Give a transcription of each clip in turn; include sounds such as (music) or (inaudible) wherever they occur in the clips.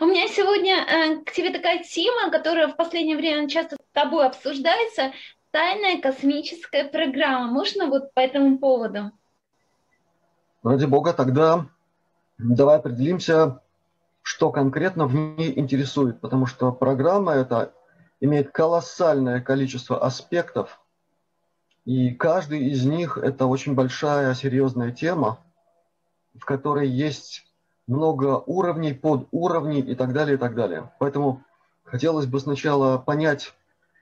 У меня сегодня э, к тебе такая тема, которая в последнее время часто с тобой обсуждается. Тайная космическая программа. Можно вот по этому поводу? Ради бога, тогда давай определимся, что конкретно в ней интересует, потому что программа эта имеет колоссальное количество аспектов, и каждый из них – это очень большая, серьезная тема, в которой есть много уровней, подуровней и так далее, и так далее. Поэтому хотелось бы сначала понять,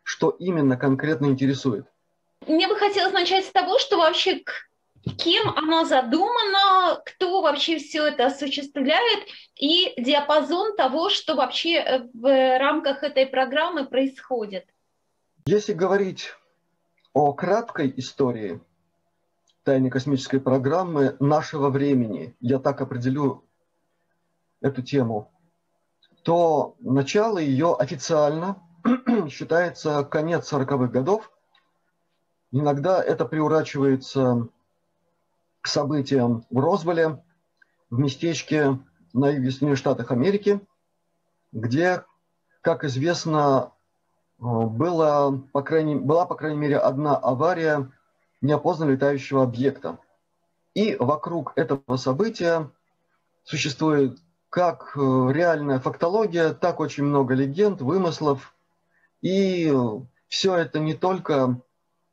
что именно конкретно интересует. Мне бы хотелось начать с того, что вообще кем оно задумано, кто вообще все это осуществляет и диапазон того, что вообще э, в рамках этой программы происходит. Если говорить о краткой истории тайной космической программы нашего времени, я так определю эту тему, то начало ее официально (clears throat) считается конец 40-х годов. Иногда это приурачивается к событиям в Розвеле, в местечке на юге Соединенных Штатах Америки, где, как известно, было, по крайней, была, по крайней мере, одна авария неопознанного летающего объекта. И вокруг этого события существует как э, реальная фактология, так очень много легенд, вымыслов. И все это не только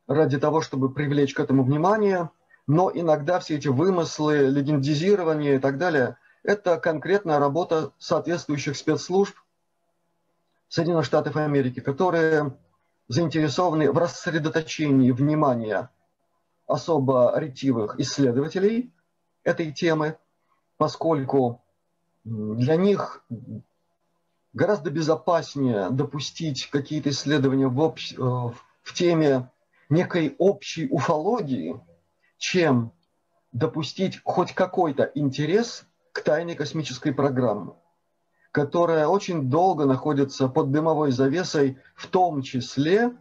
ради того, чтобы привлечь к этому внимание, но иногда все эти вымыслы, легендизирование и так далее, это конкретная работа соответствующих спецслужб Соединенных Штатов Америки, которые заинтересованы в рассредоточении внимания особо ретивых исследователей этой темы, поскольку для них гораздо безопаснее допустить какие-то исследования в, общ... Э, в теме некой общей уфологии, чем допустить хоть какой-то интерес к тайной космической программе, которая очень долго находится под дымовой завесой, в том числе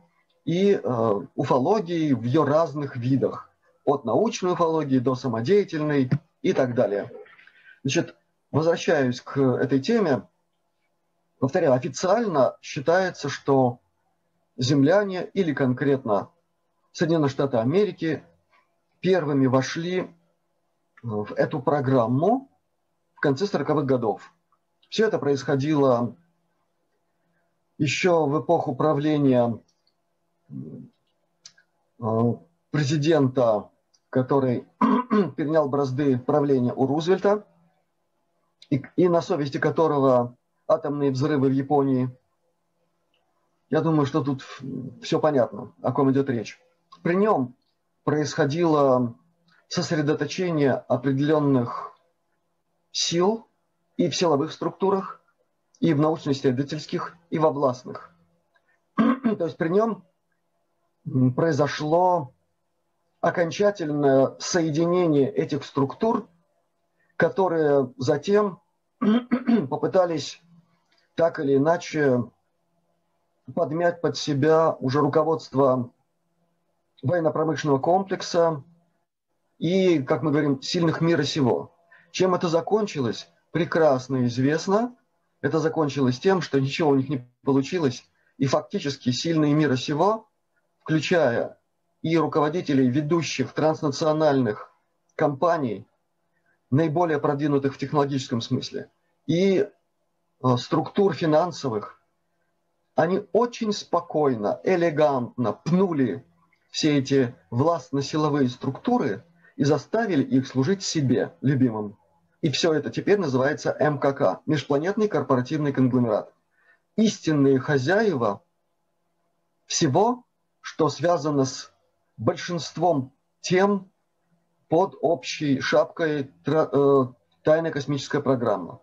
и э, уфологии в ее разных видах, от научной уфологии до самодеятельной и так далее. Значит, возвращаюсь к этой теме. Повторяю, официально считается, что земляне или конкретно Соединенные Штаты Америки первыми вошли в эту программу в конце 40-х годов. Все это происходило еще в эпоху правления э, президента, который (clears throat) перенял бразды правления у Рузвельта – и, и на совести которого атомные взрывы в Японии. Я думаю, что тут все понятно, о ком идет речь. При нем происходило сосредоточение определенных сил и в силовых структурах, и в научно-исследовательских, и во властных. (clears throat) То есть при нем произошло окончательное соединение этих структур – которые затем (clears throat) попытались так или иначе подмять под себя уже руководство военно-промышленного комплекса и, как мы говорим, сильных мира сего. Чем это закончилось, прекрасно известно. Это закончилось тем, что ничего у них не получилось, и фактически сильные мира сего, включая и руководителей ведущих транснациональных компаний, наиболее продвинутых в технологическом смысле, и э, структур финансовых, они очень спокойно, элегантно пнули все эти властно-силовые структуры и заставили их служить себе, любимым. И все это теперь называется МКК, Межпланетный корпоративный конгломерат. Истинные хозяева всего, что связано с большинством тем, под общей шапкой э, тайная космическая программа.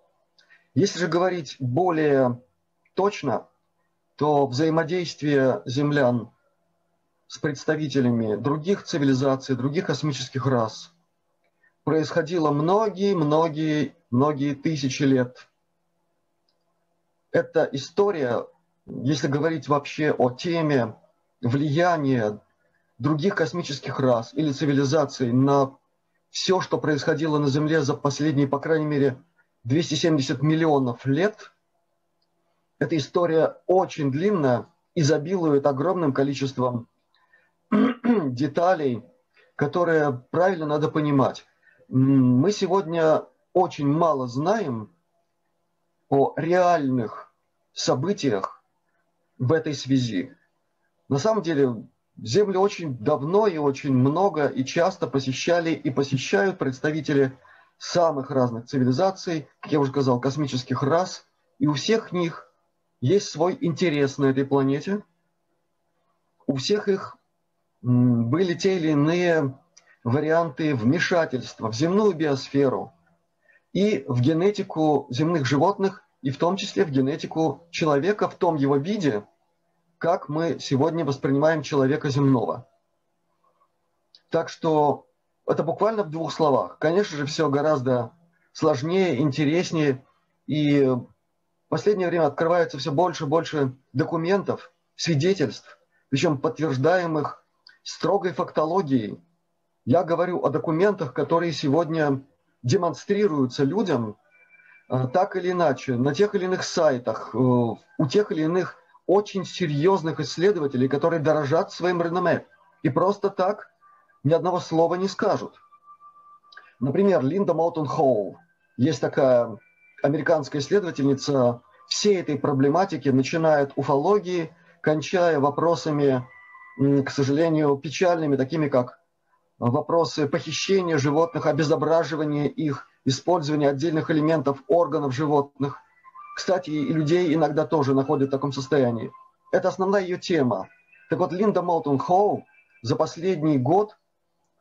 Если же говорить более точно, то взаимодействие землян с представителями других цивилизаций, других космических рас происходило многие-многие многие тысячи лет. Эта история, если говорить вообще о теме влияния других космических рас или цивилизаций на все, что происходило на Земле за последние, по крайней мере, 270 миллионов лет. Эта история очень длинная, изобилует огромным количеством (clears throat) деталей, которые правильно надо понимать. Мы сегодня очень мало знаем о реальных событиях в этой связи. На самом деле Землю очень давно и очень много и часто посещали и посещают представители самых разных цивилизаций, как я уже сказал, космических рас, и у всех них есть свой интерес на этой планете. У всех их были те или иные варианты вмешательства в земную биосферу и в генетику земных животных, и в том числе в генетику человека в том его виде, как мы сегодня воспринимаем человека земного. Так что это буквально в двух словах. Конечно же, все гораздо сложнее, интереснее. И в последнее время открывается все больше и больше документов, свидетельств, причем подтверждаемых строгой фактологией. Я говорю о документах, которые сегодня демонстрируются людям э, так или иначе, на тех или иных сайтах, э, у тех или иных очень серьезных исследователей, которые дорожат своим реноме. И просто так ни одного слова не скажут. Например, Линда Моутон Хоул. Есть такая американская исследовательница всей этой проблематики, начиная от уфологии, кончая вопросами, к сожалению, печальными, такими как вопросы похищения животных, обезображивания их, использования отдельных элементов органов животных, кстати, и людей иногда тоже находят в таком состоянии. Это основная ее тема. Так вот, Линда Молтон Хоу за последний год,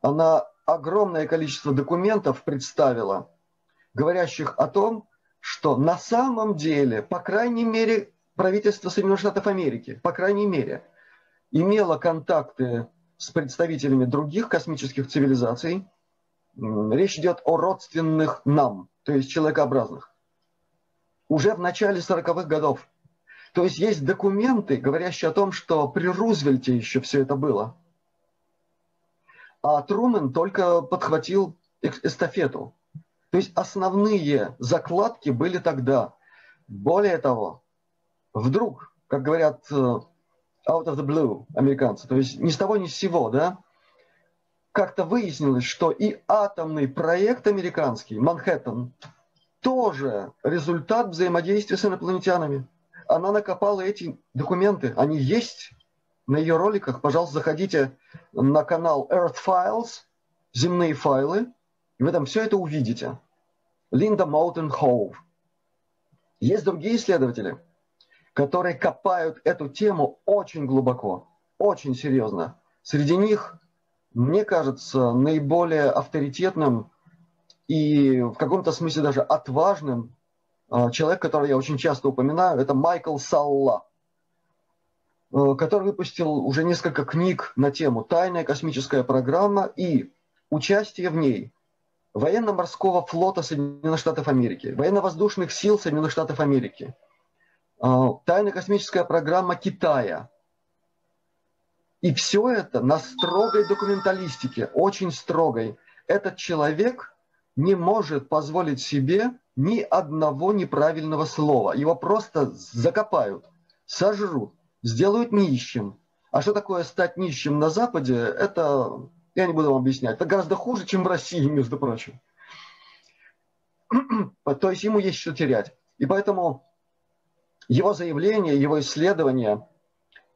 она огромное количество документов представила, говорящих о том, что на самом деле, по крайней мере, правительство Соединенных Штатов Америки, по крайней мере, имело контакты с представителями других космических цивилизаций. Речь идет о родственных нам, то есть человекообразных уже в начале 40-х годов. То есть есть документы, говорящие о том, что при Рузвельте еще все это было. А Трумен только подхватил эстафету. То есть основные закладки были тогда. Более того, вдруг, как говорят э, out of the blue американцы, то есть ни с того ни с сего, да, как-то выяснилось, что и атомный проект американский, Манхэттен, тоже результат взаимодействия с инопланетянами. Она накопала эти документы, они есть на ее роликах. Пожалуйста, заходите на канал Earth Files, земные файлы, и вы там все это увидите. Линда Моутен Хоув. Есть другие исследователи, которые копают эту тему очень глубоко, очень серьезно. Среди них, мне кажется, наиболее авторитетным и в каком-то смысле даже отважным. А, человек, который я очень часто упоминаю, это Майкл Салла, э, который выпустил уже несколько книг на тему «Тайная космическая программа» и участие в ней военно-морского флота Соединенных Штатов Америки, военно-воздушных сил Соединенных Штатов Америки, а, тайная космическая программа Китая. И все это на строгой документалистике, очень строгой. Этот человек – не может позволить себе ни одного неправильного слова. Его просто закопают, сожрут, сделают нищим. А что такое стать нищим на Западе, это я не буду вам объяснять. Это гораздо хуже, чем в России, между прочим. (clears throat) То есть ему есть что терять. И поэтому его заявления, его исследования,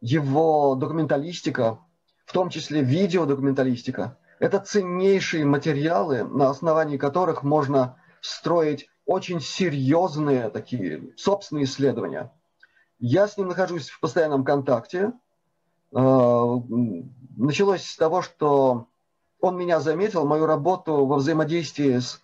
его документалистика, в том числе видеодокументалистика – это ценнейшие материалы, на основании которых можно строить очень серьезные такие собственные исследования. Я с ним нахожусь в постоянном контакте. Э, началось с того, что он меня заметил, мою работу во взаимодействии с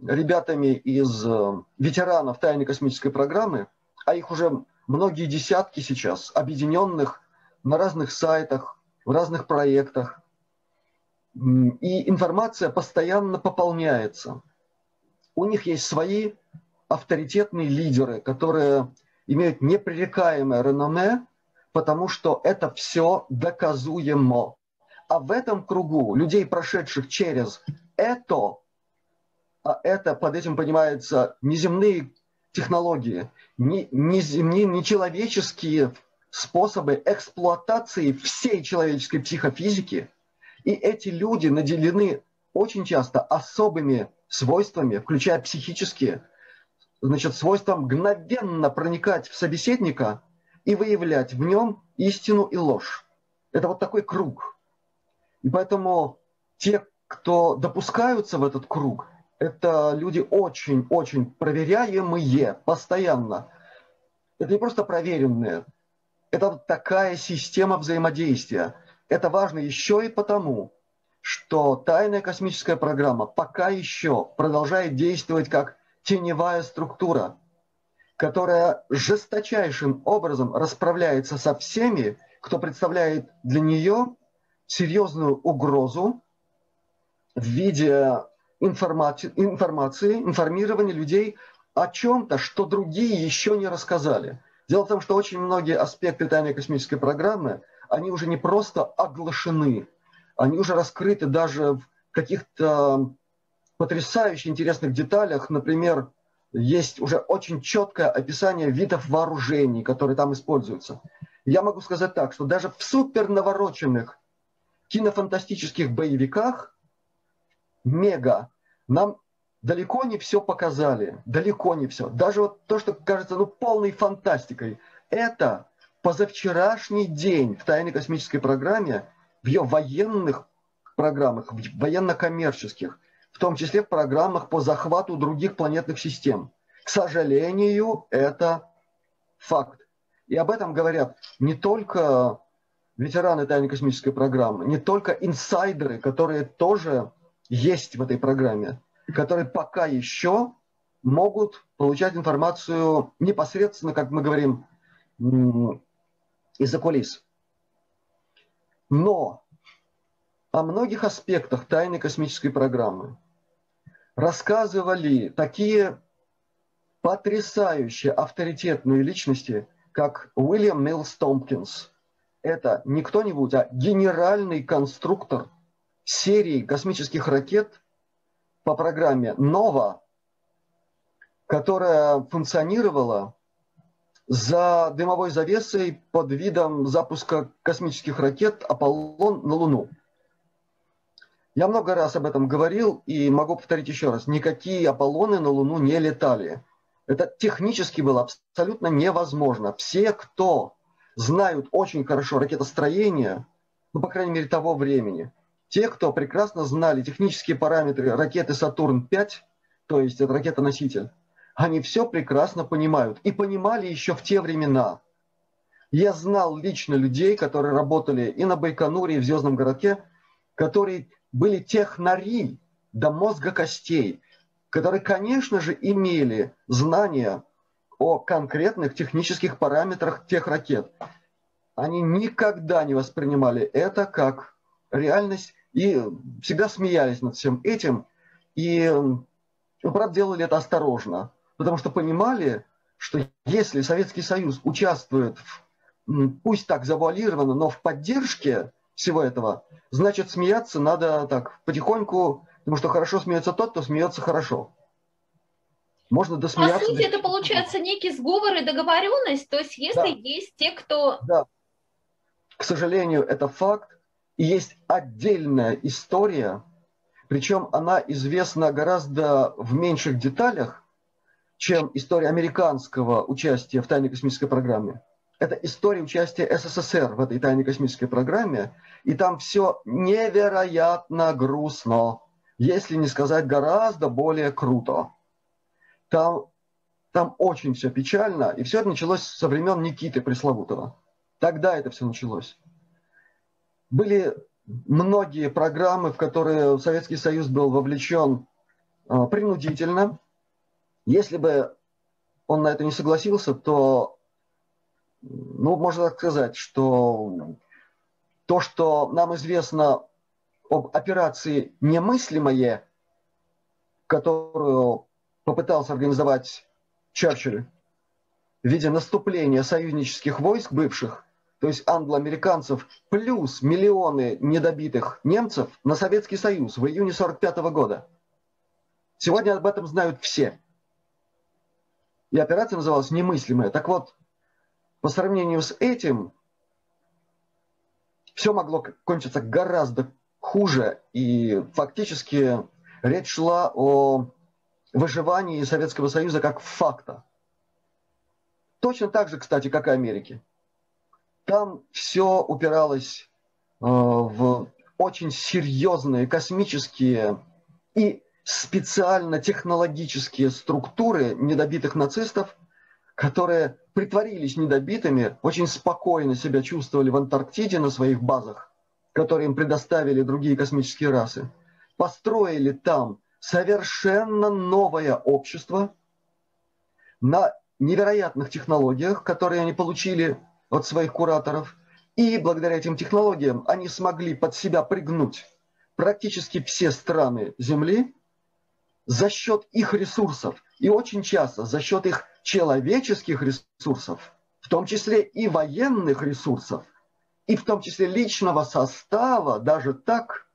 ребятами из э, ветеранов тайной космической программы, а их уже многие десятки сейчас, объединенных на разных сайтах, в разных проектах. И информация постоянно пополняется. У них есть свои авторитетные лидеры, которые имеют непререкаемое реноме, потому что это все доказуемо. А в этом кругу людей, прошедших через это, а это под этим понимается неземные технологии, не, не, не, не человеческие способы эксплуатации всей человеческой психофизики. И эти люди наделены очень часто особыми свойствами, включая психические, значит, свойством мгновенно проникать в собеседника и выявлять в нем истину и ложь. Это вот такой круг. И поэтому те, кто допускаются в этот круг, это люди очень-очень проверяемые постоянно. Это не просто проверенные, это такая система взаимодействия. Это важно еще и потому, что тайная космическая программа пока еще продолжает действовать как теневая структура, которая жесточайшим образом расправляется со всеми, кто представляет для нее серьезную угрозу в виде информации, информации информирования людей о чем-то, что другие еще не рассказали. Дело в том, что очень многие аспекты тайной космической программы, они уже не просто оглашены, они уже раскрыты даже в каких-то потрясающе интересных деталях. Например, есть уже очень четкое описание видов вооружений, которые там используются. Я могу сказать так, что даже в супер навороченных кинофантастических боевиках мега нам далеко не все показали, далеко не все. Даже вот то, что кажется ну, полной фантастикой, это позавчерашний день в тайной космической программе, в ее военных программах, в военно-коммерческих, в том числе в программах по захвату других планетных систем. К сожалению, это факт. И об этом говорят не только ветераны тайной космической программы, не только инсайдеры, которые тоже есть в этой программе, которые пока еще могут получать информацию непосредственно, как мы говорим, из-за кулис. Но о многих аспектах тайной космической программы рассказывали такие потрясающие авторитетные личности, как Уильям Милс Томпкинс. Это не кто-нибудь, а генеральный конструктор серии космических ракет по программе «Нова», которая функционировала за дымовой завесой под видом запуска космических ракет «Аполлон» на Луну – я много раз об этом говорил и могу повторить еще раз. Никакие Аполлоны на Луну не летали. Это технически было абсолютно невозможно. Все, кто знают очень хорошо ракетостроение, ну, по крайней мере, того времени, те, кто прекрасно знали технические параметры ракеты «Сатурн-5», то есть это ракета-носитель, они все прекрасно понимают. И понимали еще в те времена. Я знал лично людей, которые работали и на Байконуре, и в Звездном городке, которые были технари до мозга костей, которые, конечно же, имели знания о конкретных технических параметрах тех ракет. Они никогда не воспринимали это как реальность и всегда смеялись над всем этим. И, правда, делали это осторожно, потому что понимали, что если Советский Союз участвует, в, пусть так завуалированно, но в поддержке всего этого, значит, смеяться надо так потихоньку, потому что хорошо смеется тот, кто смеется хорошо. Можно досмеяться. По сути, это получается некий сговор и договоренность, то есть если да. есть те, кто... Да. К сожалению, это факт. И есть отдельная история, причем она известна гораздо в меньших деталях, чем история американского участия в тайной космической программе это история участия СССР в этой тайной космической программе, и там все невероятно грустно, если не сказать гораздо более круто. Там, там очень все печально, и все это началось со времен Никиты Пресловутого. Тогда это все началось. Были многие программы, в которые Советский Союз был вовлечен э, принудительно. Если бы он на это не согласился, то ну, можно сказать, что то, что нам известно об операции «Немыслимое», которую попытался организовать Черчилль в виде наступления союзнических войск бывших, то есть англоамериканцев, плюс миллионы недобитых немцев на Советский Союз в июне 1945 года. Сегодня об этом знают все. И операция называлась «Немыслимая». Так вот, по сравнению с этим, все могло кончиться гораздо хуже. И фактически речь шла о выживании Советского Союза как факта. Точно так же, кстати, как и Америки. Там все упиралось э, в очень серьезные космические и специально технологические структуры недобитых нацистов, которые притворились недобитыми, очень спокойно себя чувствовали в Антарктиде на своих базах, которые им предоставили другие космические расы, построили там совершенно новое общество на невероятных технологиях, которые они получили от своих кураторов. И благодаря этим технологиям они смогли под себя пригнуть практически все страны Земли за счет их ресурсов. И очень часто за счет их человеческих ресурсов, в том числе и военных ресурсов, и в том числе личного состава, даже так,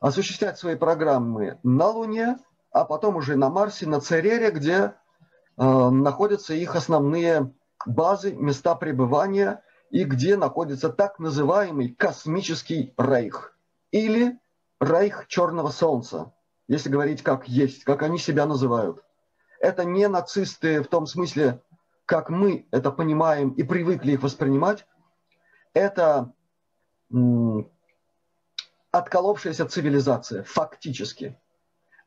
осуществлять свои программы на Луне, а потом уже на Марсе, на Церере, где э, находятся их основные базы, места пребывания и где находится так называемый космический рейх или рейх Черного Солнца, если говорить как есть, как они себя называют. Это не нацисты в том смысле, как мы это понимаем и привыкли их воспринимать. Это отколовшаяся цивилизация, фактически.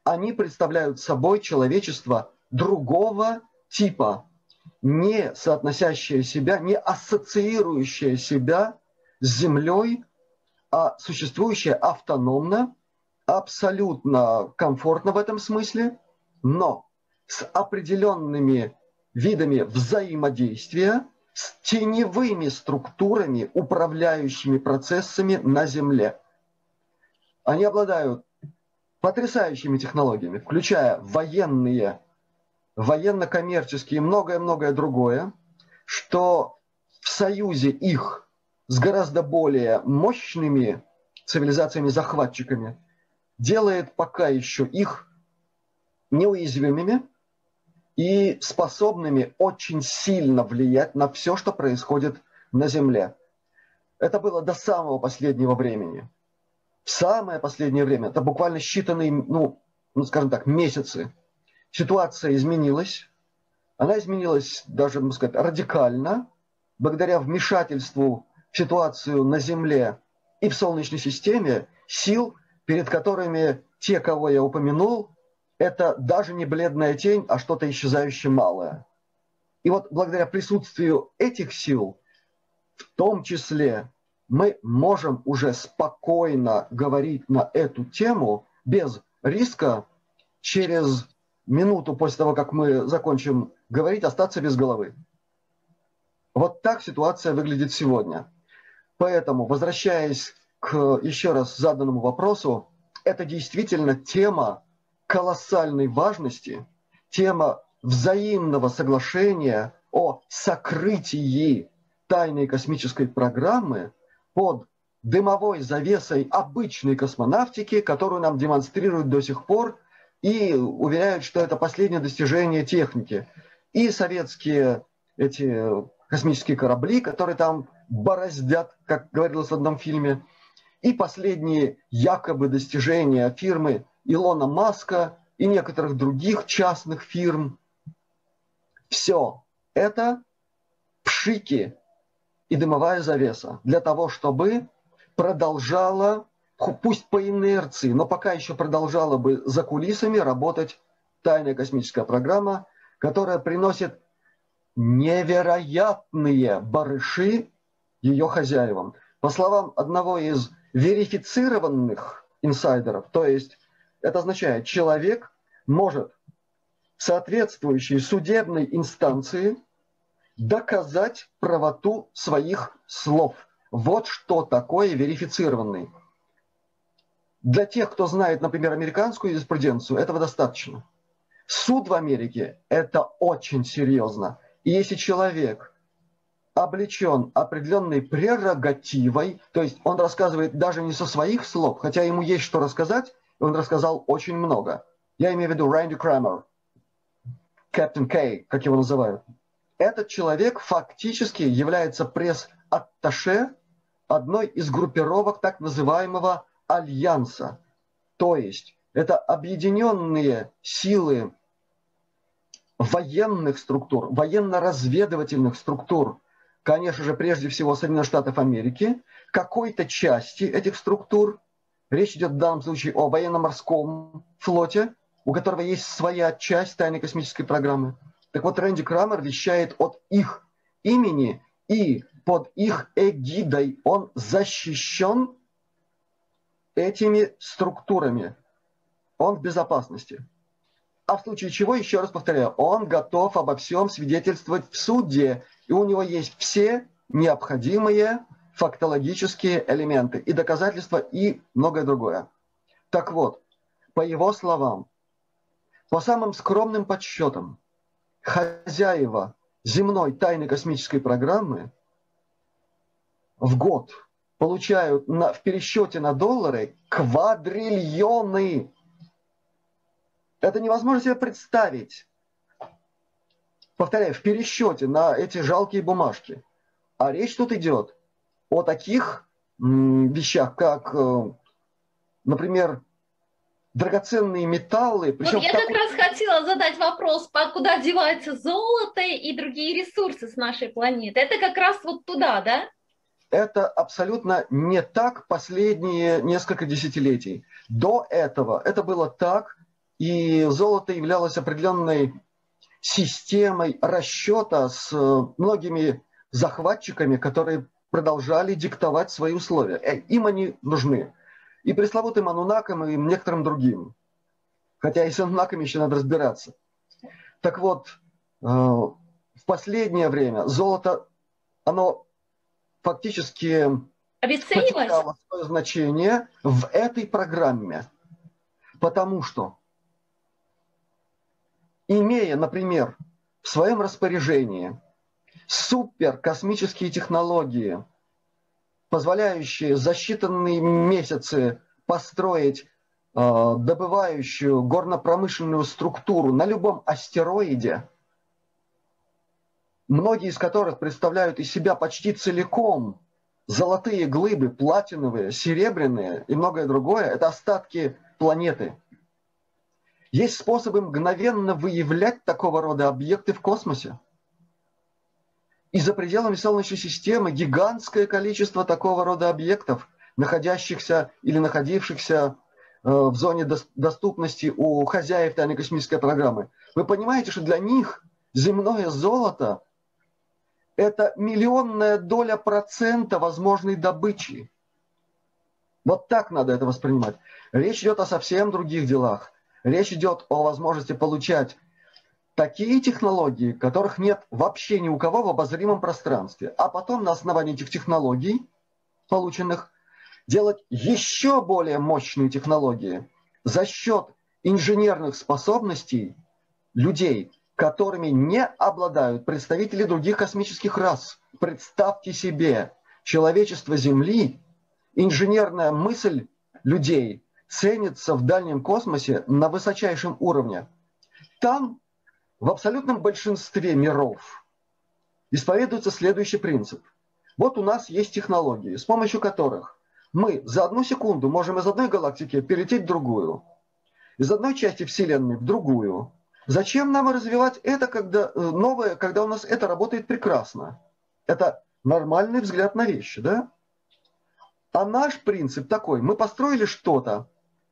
Они представляют собой человечество другого типа, не соотносящее себя, не ассоциирующее себя с Землей, а существующее автономно, абсолютно комфортно в этом смысле, но с определенными видами взаимодействия, с теневыми структурами, управляющими процессами на Земле. Они обладают потрясающими технологиями, включая военные, военно-коммерческие и многое-многое другое, что в союзе их с гораздо более мощными цивилизациями-захватчиками делает пока еще их неуязвимыми и способными очень сильно влиять на все, что происходит на Земле. Это было до самого последнего времени. В самое последнее время, это буквально считанные, ну, ну, скажем так, месяцы, ситуация изменилась. Она изменилась даже, можно сказать, радикально, благодаря вмешательству в ситуацию на Земле и в Солнечной системе сил, перед которыми те, кого я упомянул, это даже не бледная тень, а что-то исчезающее малое. И вот благодаря присутствию этих сил, в том числе, мы можем уже спокойно говорить на эту тему без риска через минуту после того, как мы закончим говорить, остаться без головы. Вот так ситуация выглядит сегодня. Поэтому, возвращаясь к еще раз заданному вопросу, это действительно тема, колоссальной важности тема взаимного соглашения о сокрытии тайной космической программы под дымовой завесой обычной космонавтики, которую нам демонстрируют до сих пор и уверяют, что это последнее достижение техники. И советские эти космические корабли, которые там бороздят, как говорилось в одном фильме, и последние якобы достижения фирмы Илона Маска и некоторых других частных фирм. Все это пшики и дымовая завеса для того, чтобы продолжала, пусть по инерции, но пока еще продолжала бы за кулисами работать тайная космическая программа, которая приносит невероятные барыши ее хозяевам. По словам одного из верифицированных инсайдеров, то есть это означает, человек может соответствующей судебной инстанции доказать правоту своих слов. Вот что такое верифицированный. Для тех, кто знает, например, американскую юриспруденцию, этого достаточно. Суд в Америке – это очень серьезно. И если человек облечен определенной прерогативой, то есть он рассказывает даже не со своих слов, хотя ему есть что рассказать, он рассказал очень много. Я имею в виду Рэнди Крамер, Капитан Кей, как его называют. Этот человек фактически является пресс-атташе одной из группировок так называемого альянса. То есть это объединенные силы военных структур, военно-разведывательных структур, конечно же, прежде всего Соединенных Штатов Америки, какой-то части этих структур, речь идет в данном случае о военно-морском флоте, у которого есть своя часть тайной космической программы. Так вот, Рэнди Крамер вещает от их имени, и под их эгидой он защищен этими структурами. Он в безопасности. А в случае чего, еще раз повторяю, он готов обо всем свидетельствовать в суде, и у него есть все необходимые фактологические элементы и доказательства, и многое другое. Так вот, по его словам, по самым скромным подсчетам, хозяева земной тайной космической программы в год получают на, в пересчете на доллары квадриллионы это невозможно себе представить. Повторяю, в пересчете на эти жалкие бумажки. А речь тут идет о таких вещах, как, э, например, драгоценные металлы. Вот я как раз хотела задать вопрос, куда девается золото и другие ресурсы с нашей планеты. Это как раз вот туда, да? Это абсолютно не так последние несколько десятилетий. До этого это было так, и золото являлось определенной системой расчета с э, многими захватчиками, которые продолжали диктовать свои условия. Э, им они нужны. И пресловутым анунакам, и некоторым другим. Хотя и с анунаками еще надо разбираться. Так вот, э, в последнее время золото, оно фактически потеряло свое значение в этой программе. Потому что имея, например, в своем распоряжении суперкосмические технологии, позволяющие за считанные месяцы построить э, добывающую горно-промышленную структуру на любом астероиде, многие из которых представляют из себя почти целиком золотые глыбы, платиновые, серебряные и многое другое, это остатки планеты – есть способы мгновенно выявлять такого рода объекты в космосе. И за пределами Солнечной системы гигантское количество такого рода объектов, находящихся или находившихся э, в зоне доступности у хозяев тайной космической программы. Вы понимаете, что для них земное золото – это миллионная доля процента возможной добычи. Вот так надо это воспринимать. Речь идет о совсем других делах – Речь идет о возможности получать такие технологии, которых нет вообще ни у кого в обозримом пространстве. А потом на основании этих технологий, полученных, делать еще более мощные технологии за счет инженерных способностей людей, которыми не обладают представители других космических рас. Представьте себе, человечество Земли, инженерная мысль людей – ценится в дальнем космосе на высочайшем уровне. Там в абсолютном большинстве миров исповедуется следующий принцип. Вот у нас есть технологии, с помощью которых мы за одну секунду можем из одной галактики перелететь в другую, из одной части Вселенной в другую. Зачем нам развивать это когда, э, новое, когда у нас это работает прекрасно? Это нормальный взгляд на вещи, да? А наш принцип такой, мы построили что-то,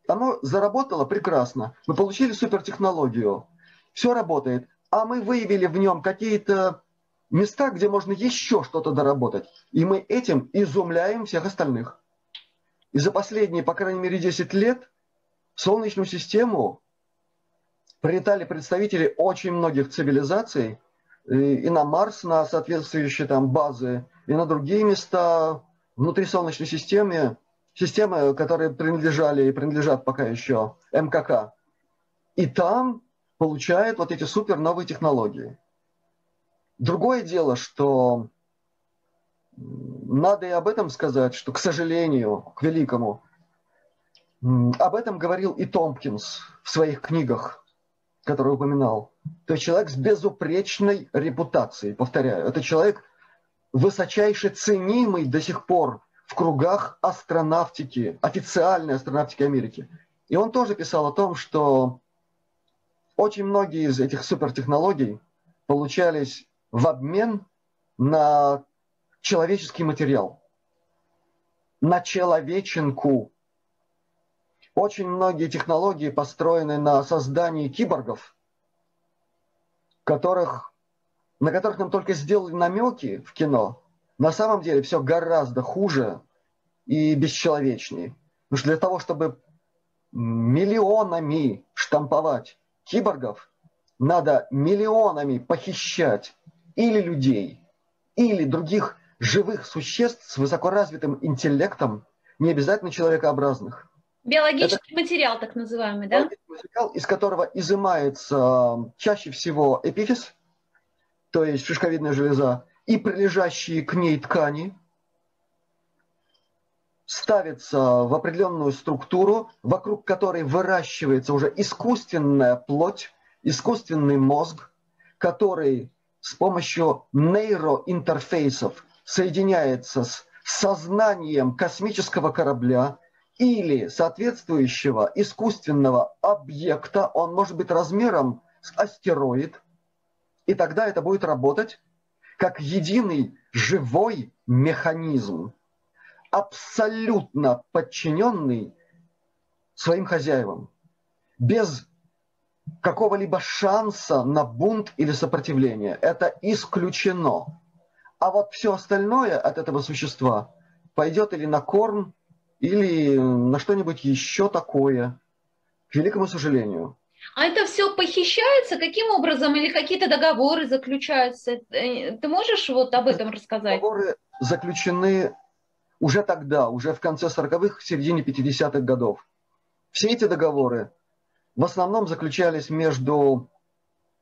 оно заработало прекрасно. Мы получили супертехнологию. Все работает. А мы выявили в нем какие-то места, где можно еще что-то доработать. И мы этим изумляем всех остальных. И за последние, по крайней мере, 10 лет в Солнечную систему прилетали представители очень многих цивилизаций, и на Марс, на соответствующие там базы, и на другие места внутри Солнечной системы, системы, которые принадлежали и принадлежат пока еще МКК. И там получают вот эти супер новые технологии. Другое дело, что надо и об этом сказать, что, к сожалению, к великому, Об этом говорил и Томпкинс в своих книгах, которые упоминал. То есть человек с безупречной репутацией, повторяю. Это человек высочайше ценимый до сих пор кругах астронавтики, официальной астронавтики Америки. И он тоже писал о том, что очень многие из этих супертехнологий получались в обмен на человеческий материал, на человеченку. Очень многие технологии построены на создании киборгов, которых, на которых нам только сделали намеки в кино. На самом деле все гораздо хуже и бесчеловечнее. Потому что для того, чтобы миллионами штамповать киборгов, надо миллионами похищать или людей, или других живых существ с высокоразвитым интеллектом, не обязательно человекообразных. Биологический Это материал, так называемый, да? Материал, из которого изымается чаще всего эпифиз, то есть шишковидная железа, и прилежащие к ней ткани, ставится в определенную структуру, вокруг которой выращивается уже искусственная плоть, искусственный мозг, который с помощью нейроинтерфейсов соединяется с сознанием космического корабля или соответствующего искусственного объекта, он может быть размером с астероид, и тогда это будет работать как единый живой механизм, абсолютно подчиненный своим хозяевам, без какого-либо шанса на бунт или сопротивление. Это исключено. А вот все остальное от этого существа пойдет или на корм, или на что-нибудь еще такое, к великому сожалению. А это все похищается каким образом или какие-то договоры заключаются? Э, ты можешь вот об этом рассказать? Договоры заключены уже тогда, уже в конце 40-х, середине 50-х годов. Все эти договоры в основном заключались между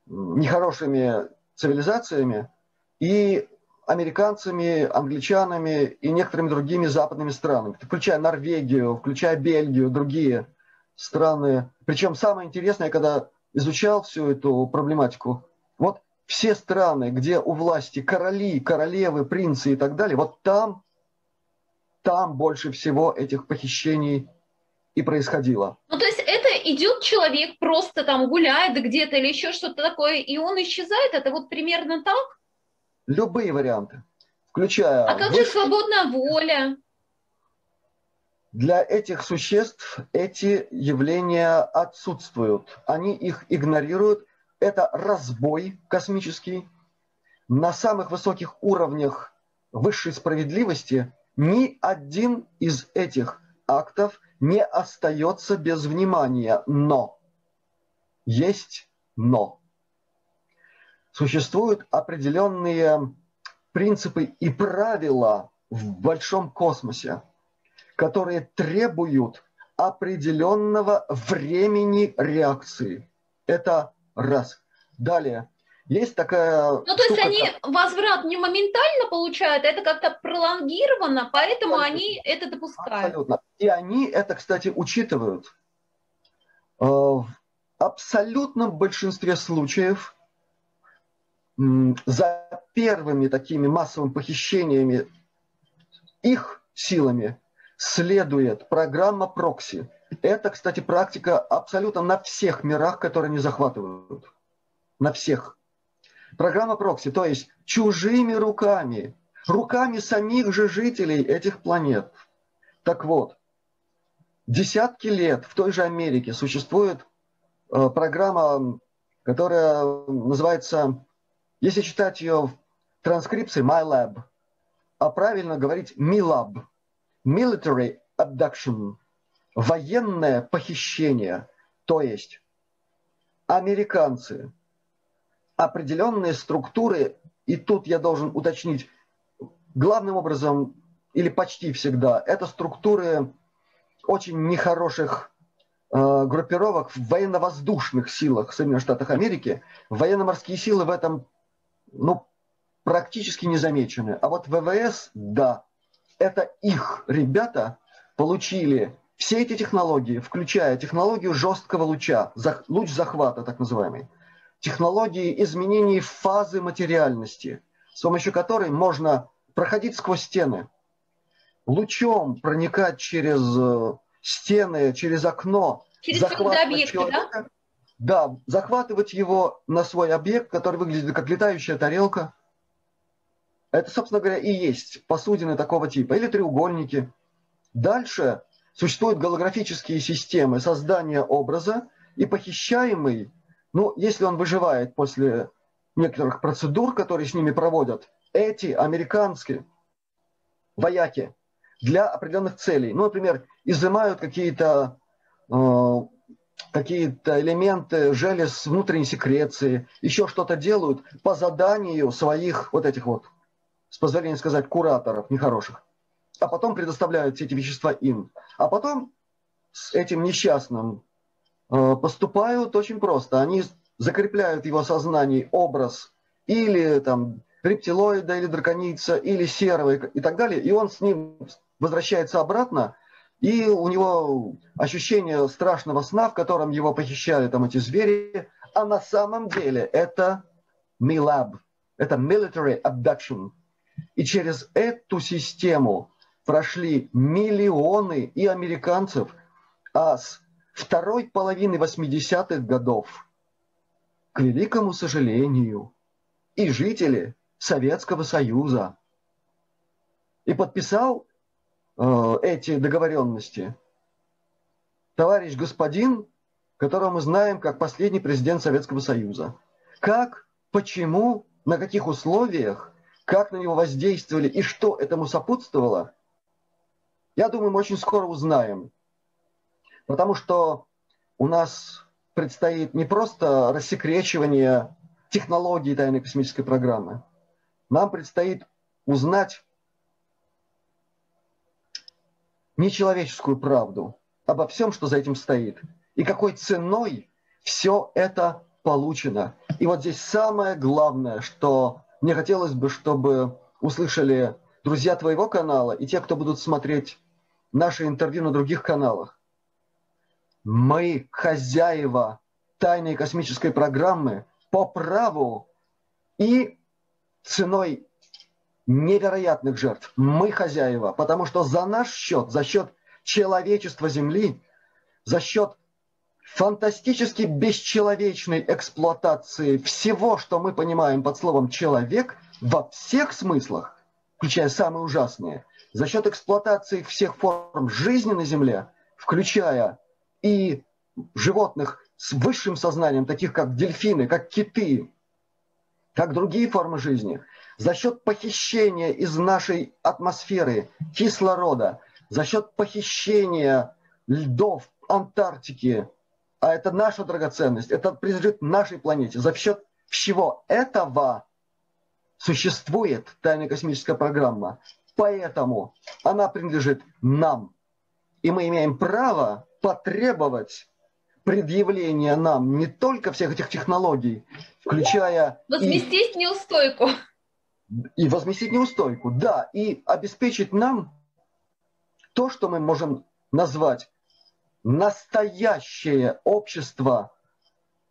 нехорошими цивилизациями и американцами, англичанами и некоторыми другими западными странами, включая Норвегию, включая Бельгию, другие страны. Причем самое интересное, когда изучал всю эту проблематику, вот все страны, где у власти короли, королевы, принцы и так далее, вот там, там больше всего этих похищений и происходило. Ну, то есть это идет человек, просто там гуляет где-то или еще что-то такое, и он исчезает? Это вот примерно так? Любые варианты, включая... А как же свободная воля? Для этих существ эти явления отсутствуют. Они их игнорируют. Это разбой космический. На самых высоких уровнях высшей справедливости ни один из этих актов не остается без внимания. Но есть но. Существуют определенные принципы и правила в большом космосе – которые требуют определенного времени реакции. Это раз. Далее. Есть такая... Ну, то есть они как... возврат не моментально получают, это как-то пролонгировано, поэтому Абсолютно. они это допускают. Абсолютно. И они это, кстати, учитывают. Э, в абсолютном большинстве случаев за первыми такими массовыми похищениями их силами следует программа прокси. Это, кстати, практика абсолютно на всех мирах, которые они захватывают. На всех. Программа прокси, то есть чужими руками, руками самих же жителей этих планет. Так вот, десятки лет в той же Америке существует э, программа, которая называется, если читать ее в транскрипции, MyLab, а правильно говорить MiLab – military abduction, военное похищение, то есть американцы, определенные структуры, и тут я должен уточнить, главным образом или почти всегда, это структуры очень нехороших э, группировок в военно-воздушных силах Соединенных Штатов Америки. Военно-морские силы в этом ну, практически не замечены. А вот ВВС, да, это их ребята получили все эти технологии, включая технологию жесткого луча, луч захвата так называемый, технологии изменений фазы материальности, с помощью которой можно проходить сквозь стены, лучом проникать через э, стены, через окно, через захватывать объекты, человека, да? да, захватывать его на свой объект, который выглядит как летающая тарелка. Это, собственно говоря, и есть посудины такого типа, или треугольники. Дальше существуют голографические системы создания образа, и похищаемый, ну, если он выживает после некоторых процедур, которые с ними проводят, эти американские вояки для определенных целей, ну, например, изымают какие-то э, какие-то элементы желез внутренней секреции, еще что-то делают по заданию своих вот этих вот, с позволения сказать, кураторов нехороших а потом предоставляют все эти вещества им. А потом с этим несчастным поступают очень просто. Они закрепляют в его сознании образ или там рептилоида, или драконица, или серого и так далее, и он с ним возвращается обратно, и у него ощущение страшного сна, в котором его похищали там эти звери, а на самом деле это MILAB, это Military Abduction. И через эту систему прошли миллионы и американцев, а с второй половины 80-х годов, к великому сожалению, и жители Советского Союза. И подписал э, эти договоренности товарищ господин, которого мы знаем как последний президент Советского Союза. Как, почему, на каких условиях, как на него воздействовали и что этому сопутствовало – я думаю, мы очень скоро узнаем. Потому что у нас предстоит не просто рассекречивание технологий тайной космической программы. Нам предстоит узнать нечеловеческую правду обо всем, что за этим стоит. И какой ценой все это получено. И вот здесь самое главное, что мне хотелось бы, чтобы услышали друзья твоего канала и те, кто будут смотреть наши интервью на других каналах. Мы хозяева тайной космической программы по праву и ценой невероятных жертв. Мы хозяева, потому что за наш счет, за счет человечества Земли, за счет фантастически бесчеловечной эксплуатации всего, что мы понимаем под словом «человек» во всех смыслах, включая самые ужасные – за счет эксплуатации всех форм жизни на Земле, включая и животных с высшим сознанием, таких как дельфины, как киты, как другие формы жизни, за счет похищения из нашей атмосферы кислорода, за счет похищения льдов Антарктики, а это наша драгоценность, это принадлежит нашей планете, за счет всего этого существует тайная космическая программа. Поэтому она принадлежит нам. И мы имеем право потребовать предъявления нам не только всех этих технологий, включая... Возместить и, неустойку. И возместить неустойку, да. И обеспечить нам то, что мы можем назвать настоящее общество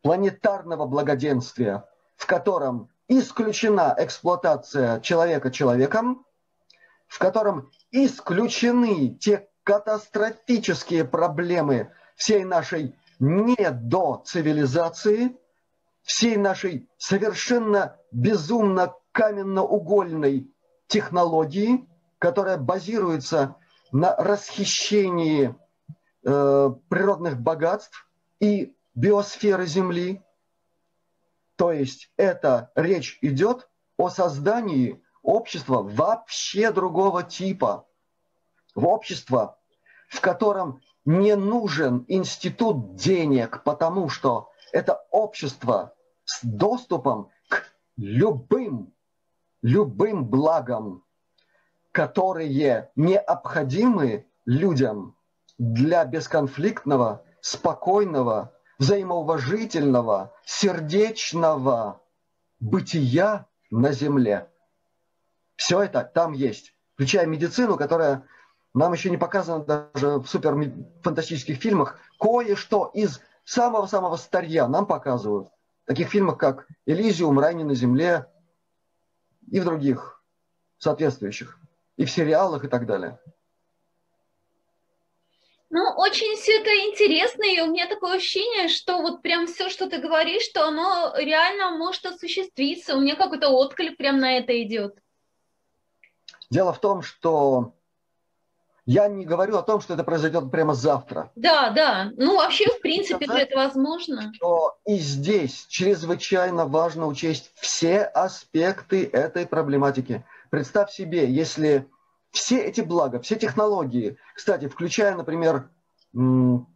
планетарного благоденствия, в котором исключена эксплуатация человека человеком, в котором исключены те катастрофические проблемы всей нашей недоцивилизации, всей нашей совершенно безумно каменноугольной технологии, которая базируется на расхищении э, природных богатств и биосферы Земли. То есть это речь идет о создании общество вообще другого типа. В общество, в котором не нужен институт денег, потому что это общество с доступом к любым, любым благам, которые необходимы людям для бесконфликтного, спокойного, взаимоуважительного, сердечного бытия на земле. Все это там есть, включая медицину, которая нам еще не показано даже в супер фантастических фильмах, кое-что из самого-самого старья нам показывают. В таких фильмах, как «Элизиум», «Рай на земле» и в других соответствующих, и в сериалах и так далее. Ну, очень все это интересно, и у меня такое ощущение, что вот прям все, что ты говоришь, что оно реально может осуществиться. У меня какой-то отклик прям на это идет. Дело в том, что я не говорю о том, что это произойдет прямо завтра. Да, да. Ну, вообще, в принципе, сказать, это возможно. Что и здесь чрезвычайно важно учесть все аспекты этой проблематики. Представь себе, если все эти блага, все технологии, кстати, включая, например,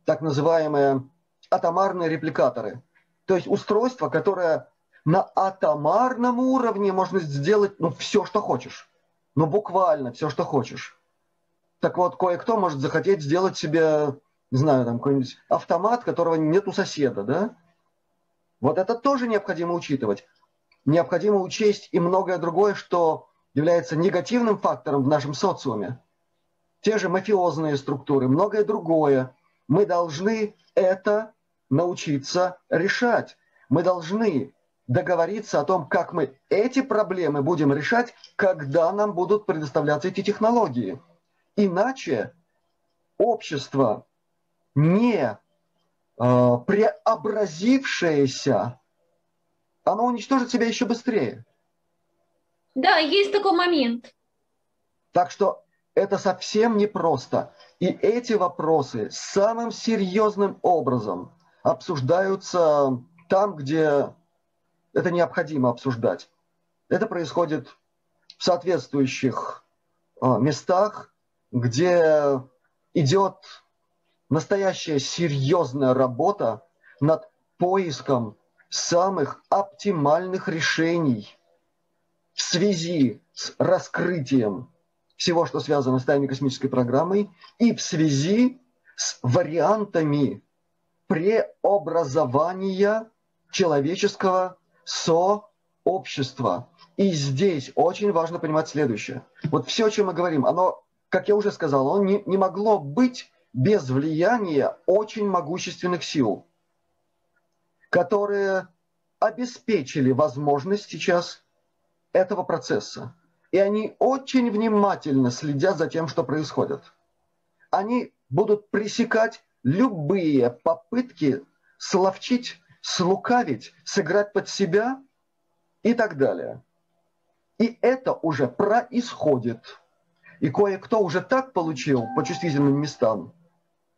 так называемые атомарные репликаторы, то есть устройство, которое на атомарном уровне можно сделать ну, все, что хочешь. Ну, буквально все, что хочешь. Так вот, кое-кто может захотеть сделать себе, не знаю, там какой-нибудь автомат, которого нет у соседа, да? Вот это тоже необходимо учитывать. Необходимо учесть и многое другое, что является негативным фактором в нашем социуме. Те же мафиозные структуры, многое другое. Мы должны это научиться решать. Мы должны договориться о том, как мы эти проблемы будем решать, когда нам будут предоставляться эти технологии. Иначе общество не э, преобразившееся, оно уничтожит себя еще быстрее. Да, есть такой момент. Так что это совсем непросто. И эти вопросы самым серьезным образом обсуждаются там, где это необходимо обсуждать. Это происходит в соответствующих э, местах, где идет настоящая серьезная работа над поиском самых оптимальных решений в связи с раскрытием всего, что связано с тайной космической программой, и в связи с вариантами преобразования человеческого сообщества. И здесь очень важно понимать следующее. Вот все, о чем мы говорим, оно как я уже сказал, он не, не могло быть без влияния очень могущественных сил, которые обеспечили возможность сейчас этого процесса. И они очень внимательно следят за тем, что происходит. Они будут пресекать любые попытки словчить, слукавить, сыграть под себя и так далее. И это уже происходит. И кое-кто уже так получил по чувствительным местам,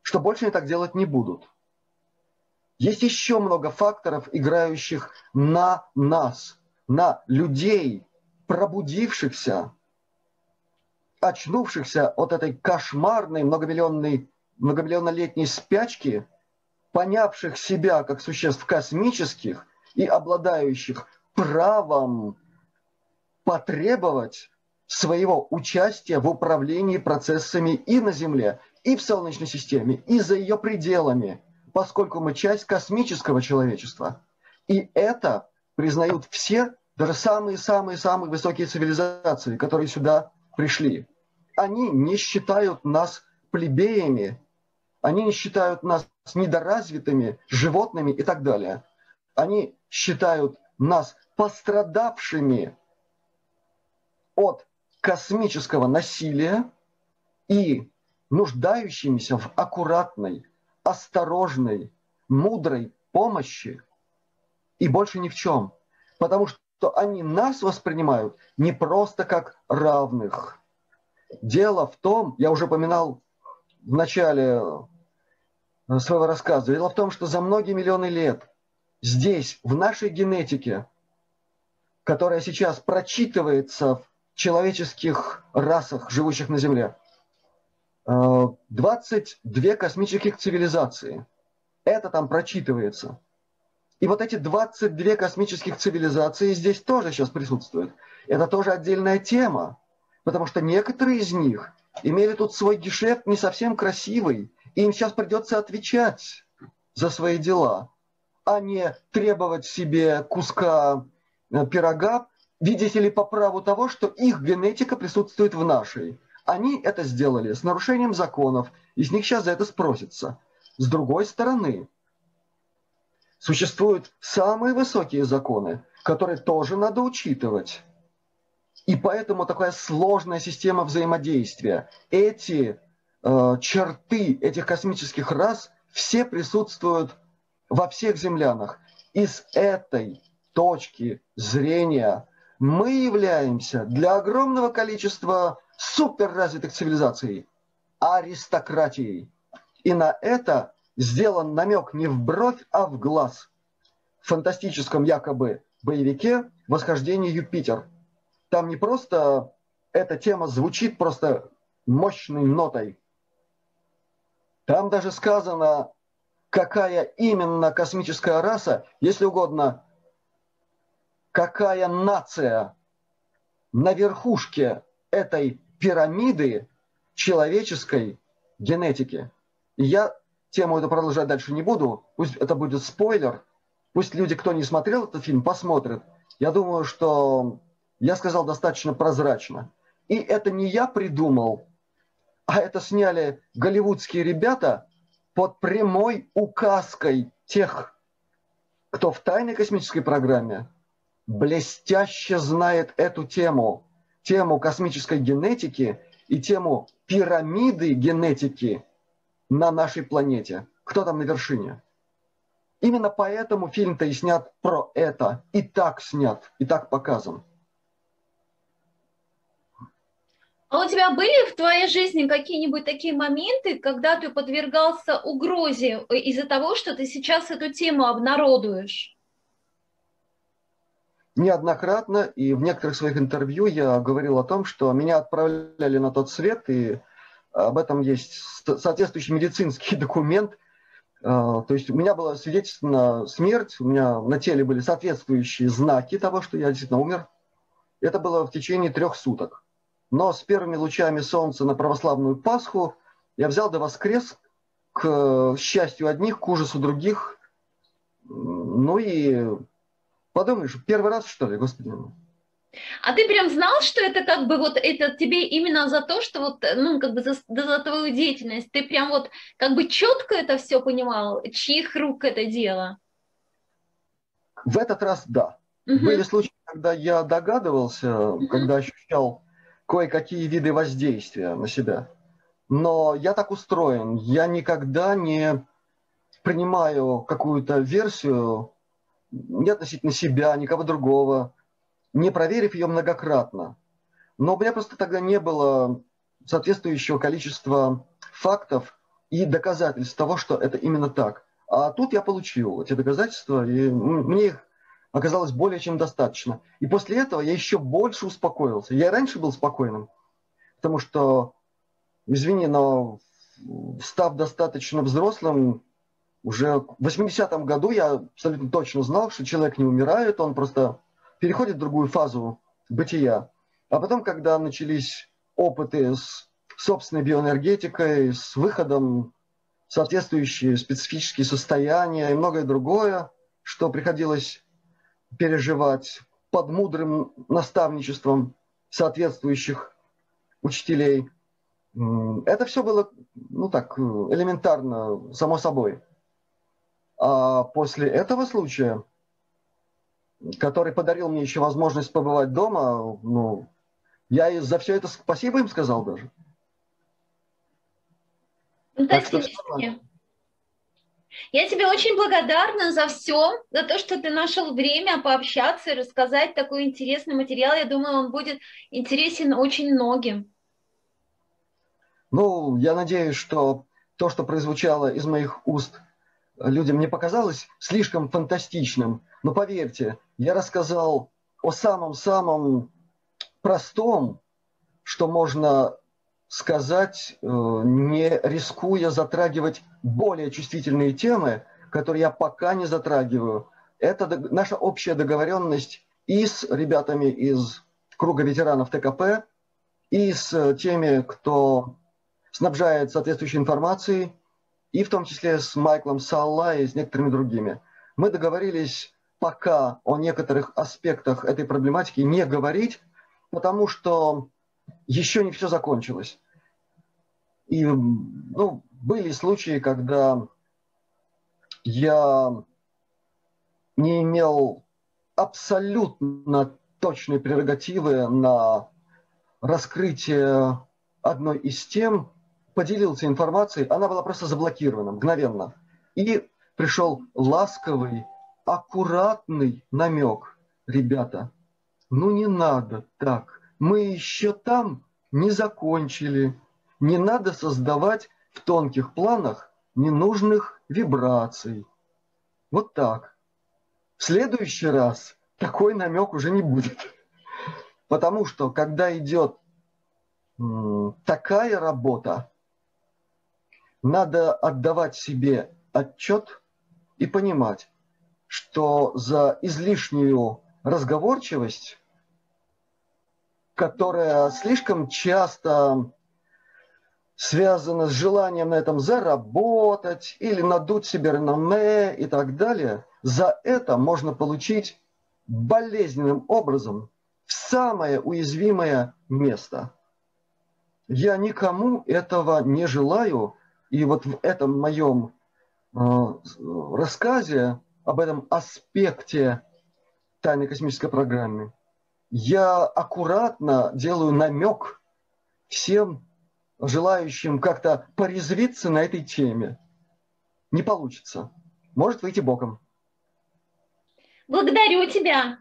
что больше они так делать не будут. Есть еще много факторов, играющих на нас, на людей, пробудившихся, очнувшихся от этой кошмарной многомиллионной, многомиллионнолетней спячки, понявших себя как существ космических и обладающих правом потребовать своего участия в управлении процессами и на Земле, и в Солнечной системе, и за ее пределами, поскольку мы часть космического человечества. И это признают все, даже самые-самые-самые высокие цивилизации, которые сюда пришли. Они не считают нас плебеями, они не считают нас недоразвитыми животными и так далее. Они считают нас пострадавшими от космического насилия и нуждающимися в аккуратной, осторожной, мудрой помощи и больше ни в чем. Потому что они нас воспринимают не просто как равных. Дело в том, я уже упоминал в начале э, своего рассказа, дело в том, что за многие миллионы лет здесь, в нашей генетике, которая сейчас прочитывается в человеческих расах, живущих на Земле. 22 э, космических цивилизации. Это там прочитывается. И вот эти 22 космических цивилизации здесь тоже сейчас присутствуют. Это тоже отдельная тема, потому что некоторые из них имели тут свой гешефт не совсем красивый, и им сейчас придется отвечать за свои дела, а не требовать себе куска э, пирога видите ли, по праву того, что их генетика присутствует в нашей, Они это сделали с нарушением законов, и с них сейчас за это спросится. С другой стороны, существуют самые высокие законы, которые тоже надо учитывать. И поэтому такая сложная система взаимодействия. Эти э, черты этих космических рас все присутствуют во всех землянах. И с этой точки зрения мы являемся для огромного количества суперразвитых цивилизаций аристократией. И на это сделан намек не в бровь, а в глаз. В фантастическом якобы боевике «Восхождение Юпитер» Там не просто эта тема звучит просто мощной нотой. Там даже сказано, какая именно космическая раса, если угодно, какая нация на верхушке этой пирамиды человеческой генетики. Я тему эту продолжать дальше не буду, пусть это будет спойлер, пусть люди, кто не смотрел этот фильм, посмотрят. Я думаю, что я сказал достаточно прозрачно. И это не я придумал, а это сняли голливудские ребята под прямой указкой тех, кто в тайной космической программе блестяще знает эту тему, тему космической генетики и тему пирамиды генетики на нашей планете. Кто там на вершине? Именно поэтому фильм-то и снят про это, и так снят, и так показан. А у тебя были в твоей жизни какие-нибудь такие моменты, когда ты подвергался угрозе из-за того, что ты сейчас эту тему обнародуешь? Неоднократно и в некоторых своих интервью я говорил о том, что меня отправляли на тот свет, и об этом есть соответствующий медицинский (laughs) документ. А, то есть у меня было свидетельство на смерть, у меня на теле были соответствующие знаки того, что я действительно умер. Это было в течение трех суток. Но с первыми лучами солнца на православную Пасху я взял да воскрес к счастью одних, к ужасу других. Ну и подумаешь, первый раз что ли, господи. А ты прям знал, что это как бы вот это тебе именно за то, что вот, ну, как бы за, за твою деятельность, ты прям вот как бы четко это все понимал, чьих рук это дело? В этот раз да. Угу. Были случаи, когда я догадывался, угу. когда ощущал кое-какие виды воздействия на себя. Но я так устроен, я никогда не принимаю какую-то версию не относительно себя, никого другого, не проверив ее многократно. Но у меня просто тогда не было соответствующего количества фактов и доказательств того, что это именно так. А тут я получил эти доказательства, и мне их оказалось более чем достаточно. И после этого я еще больше успокоился. Я раньше был спокойным, потому что, извини, но став достаточно взрослым, уже в 80-м году я абсолютно точно знал, что человек не умирает, он просто переходит в другую фазу бытия. А потом, когда начались опыты с собственной биоэнергетикой, с выходом соответствующие специфические состояния и многое другое, что приходилось переживать под мудрым наставничеством соответствующих учителей. Это все было, ну так, элементарно, само собой. А после этого случая, который подарил мне еще возможность побывать дома, ну, я за все это спасибо им сказал даже. Ну, так что, я тебе очень благодарна за все, за то, что ты нашел время пообщаться и рассказать такой интересный материал. Я думаю, он будет интересен очень многим. Ну, я надеюсь, что то, что прозвучало из моих уст, людям не показалось слишком фантастичным. Но поверьте, я рассказал о самом-самом простом, что можно сказать, э, не рискуя затрагивать более чувствительные темы, которые я пока не затрагиваю. Это наша общая договоренность и с ребятами из круга ветеранов ТКП, и с теми, кто снабжает соответствующей информацией, и в том числе с Майклом Салла и с некоторыми другими. Мы договорились пока о некоторых аспектах этой проблематики не говорить, потому что еще не все закончилось. И ну, были случаи, когда я не имел абсолютно точные прерогативы на раскрытие одной из тем, поделился информацией, она была просто заблокирована мгновенно. И пришел ласковый, аккуратный намек. Ребята, ну не надо так. Мы еще там не закончили. Не надо создавать в тонких планах ненужных вибраций. Вот так. В следующий раз такой намек уже не будет. Потому что когда идет такая работа, надо отдавать себе отчет и понимать, что за излишнюю разговорчивость, которая слишком часто связана с желанием на этом заработать или надуть себе реноме и так далее, за это можно получить болезненным образом в самое уязвимое место. Я никому этого не желаю, и вот в этом моем э, рассказе об этом аспекте тайной космической программы я аккуратно делаю намек всем желающим как-то порезвиться на этой теме. Не получится. Может выйти боком. Благодарю тебя.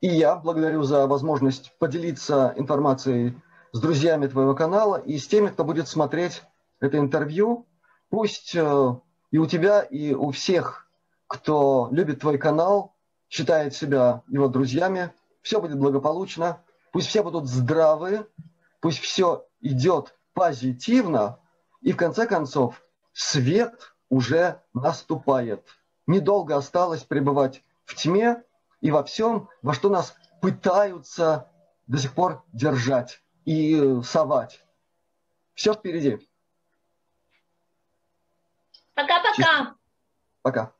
И я благодарю за возможность поделиться информацией с друзьями твоего канала и с теми, кто будет смотреть это интервью. Пусть э, и у тебя, и у всех, кто любит твой канал, считает себя его друзьями, все будет благополучно. Пусть все будут здравы, пусть все идет позитивно, и в конце концов свет уже наступает недолго осталось пребывать в тьме и во всем, во что нас пытаются до сих пор держать и совать. Все впереди. Пока-пока. Пока.